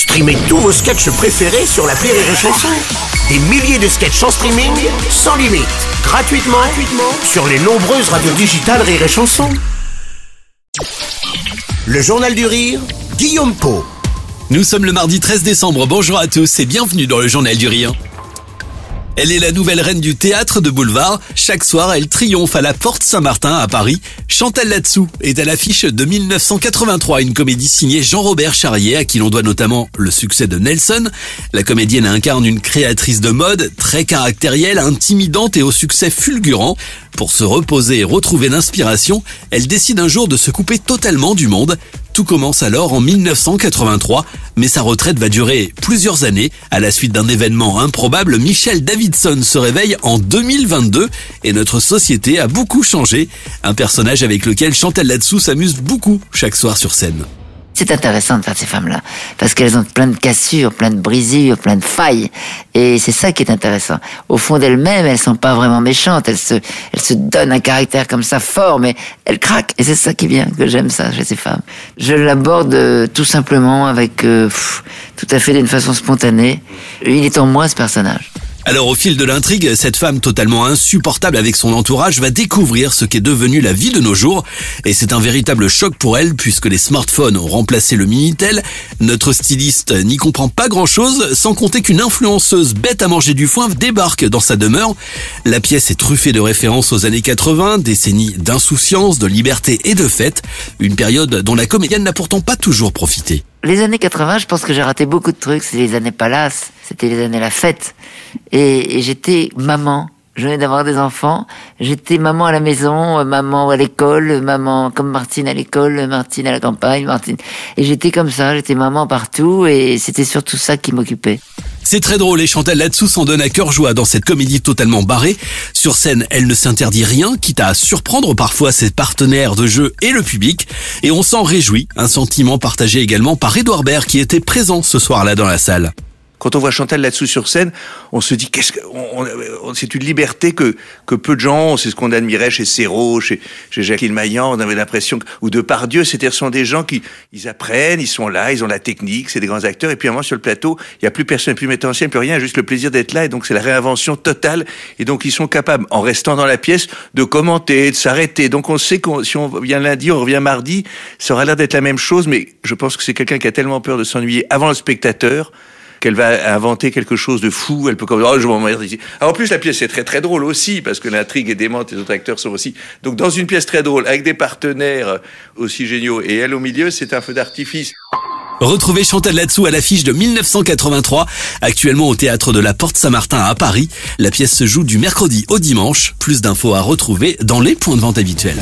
Streamez tous vos sketchs préférés sur la Rire et Chanson. Des milliers de sketchs en streaming, sans limite, gratuitement, gratuitement sur les nombreuses radios digitales Rire et Chanson. Le Journal du Rire, Guillaume Po. Nous sommes le mardi 13 décembre, bonjour à tous et bienvenue dans le Journal du Rire. Elle est la nouvelle reine du théâtre de boulevard. Chaque soir, elle triomphe à la Porte Saint-Martin à Paris. Chantal Latsou est à l'affiche de 1983, une comédie signée Jean-Robert Charrier, à qui l'on doit notamment le succès de Nelson. La comédienne incarne une créatrice de mode, très caractérielle, intimidante et au succès fulgurant. Pour se reposer et retrouver l'inspiration, elle décide un jour de se couper totalement du monde. Tout commence alors en 1983, mais sa retraite va durer plusieurs années. À la suite d'un événement improbable, Michel Davidson se réveille en 2022 et notre société a beaucoup changé. Un personnage avec lequel Chantal Latsou s'amuse beaucoup chaque soir sur scène. C'est intéressant de faire ces femmes-là, parce qu'elles ont plein de cassures, plein de brisures, plein de failles, et c'est ça qui est intéressant. Au fond d'elles-mêmes, elles sont pas vraiment méchantes, elles se, elles se donnent un caractère comme ça fort, mais elles craquent, et c'est ça qui est bien, que j'aime ça chez ces femmes. Je l'aborde euh, tout simplement avec, euh, tout à fait d'une façon spontanée. Il est en moi ce personnage. Alors au fil de l'intrigue, cette femme totalement insupportable avec son entourage va découvrir ce qu'est devenu la vie de nos jours. Et c'est un véritable choc pour elle puisque les smartphones ont remplacé le Minitel. Notre styliste n'y comprend pas grand chose, sans compter qu'une influenceuse bête à manger du foin débarque dans sa demeure. La pièce est truffée de références aux années 80, décennies d'insouciance, de liberté et de fête. Une période dont la comédienne n'a pourtant pas toujours profité. Les années 80, je pense que j'ai raté beaucoup de trucs. C'est les années Palace, c'était les années La Fête. Et, et j'étais maman. Je venais d'avoir des enfants. J'étais maman à la maison, maman à l'école, maman comme Martine à l'école, Martine à la campagne, Martine. Et j'étais comme ça, j'étais maman partout et c'était surtout ça qui m'occupait. C'est très drôle et Chantal là-dessous s'en donne à cœur joie dans cette comédie totalement barrée. Sur scène, elle ne s'interdit rien, quitte à surprendre parfois ses partenaires de jeu et le public. Et on s'en réjouit, un sentiment partagé également par Edouard Baird qui était présent ce soir-là dans la salle. Quand on voit Chantal là-dessous sur scène, on se dit qu'est-ce que c'est une liberté que que peu de gens. C'est ce qu'on admirait chez Serrault, chez, chez Jacqueline Maillan. On avait l'impression que, ou de Pardieu, c'était sont des gens qui ils apprennent, ils sont là, ils ont la technique, c'est des grands acteurs. Et puis à un moment sur le plateau, il y a plus personne, plus metteur en scène, plus rien, juste le plaisir d'être là. Et donc c'est la réinvention totale. Et donc ils sont capables, en restant dans la pièce, de commenter, de s'arrêter. Donc on sait que si on vient lundi, on revient mardi, ça aura l'air d'être la même chose. Mais je pense que c'est quelqu'un qui a tellement peur de s'ennuyer avant le spectateur qu'elle va inventer quelque chose de fou. Elle peut comme oh je m'emmerde ici. Alors, en plus la pièce est très très drôle aussi parce que l'intrigue est démente, les autres acteurs sont aussi. Donc dans une pièce très drôle avec des partenaires aussi géniaux et elle au milieu, c'est un feu d'artifice. Retrouvez Chantal Latsou à l'affiche de 1983, actuellement au théâtre de la Porte Saint-Martin à Paris. La pièce se joue du mercredi au dimanche. Plus d'infos à retrouver dans les points de vente habituels.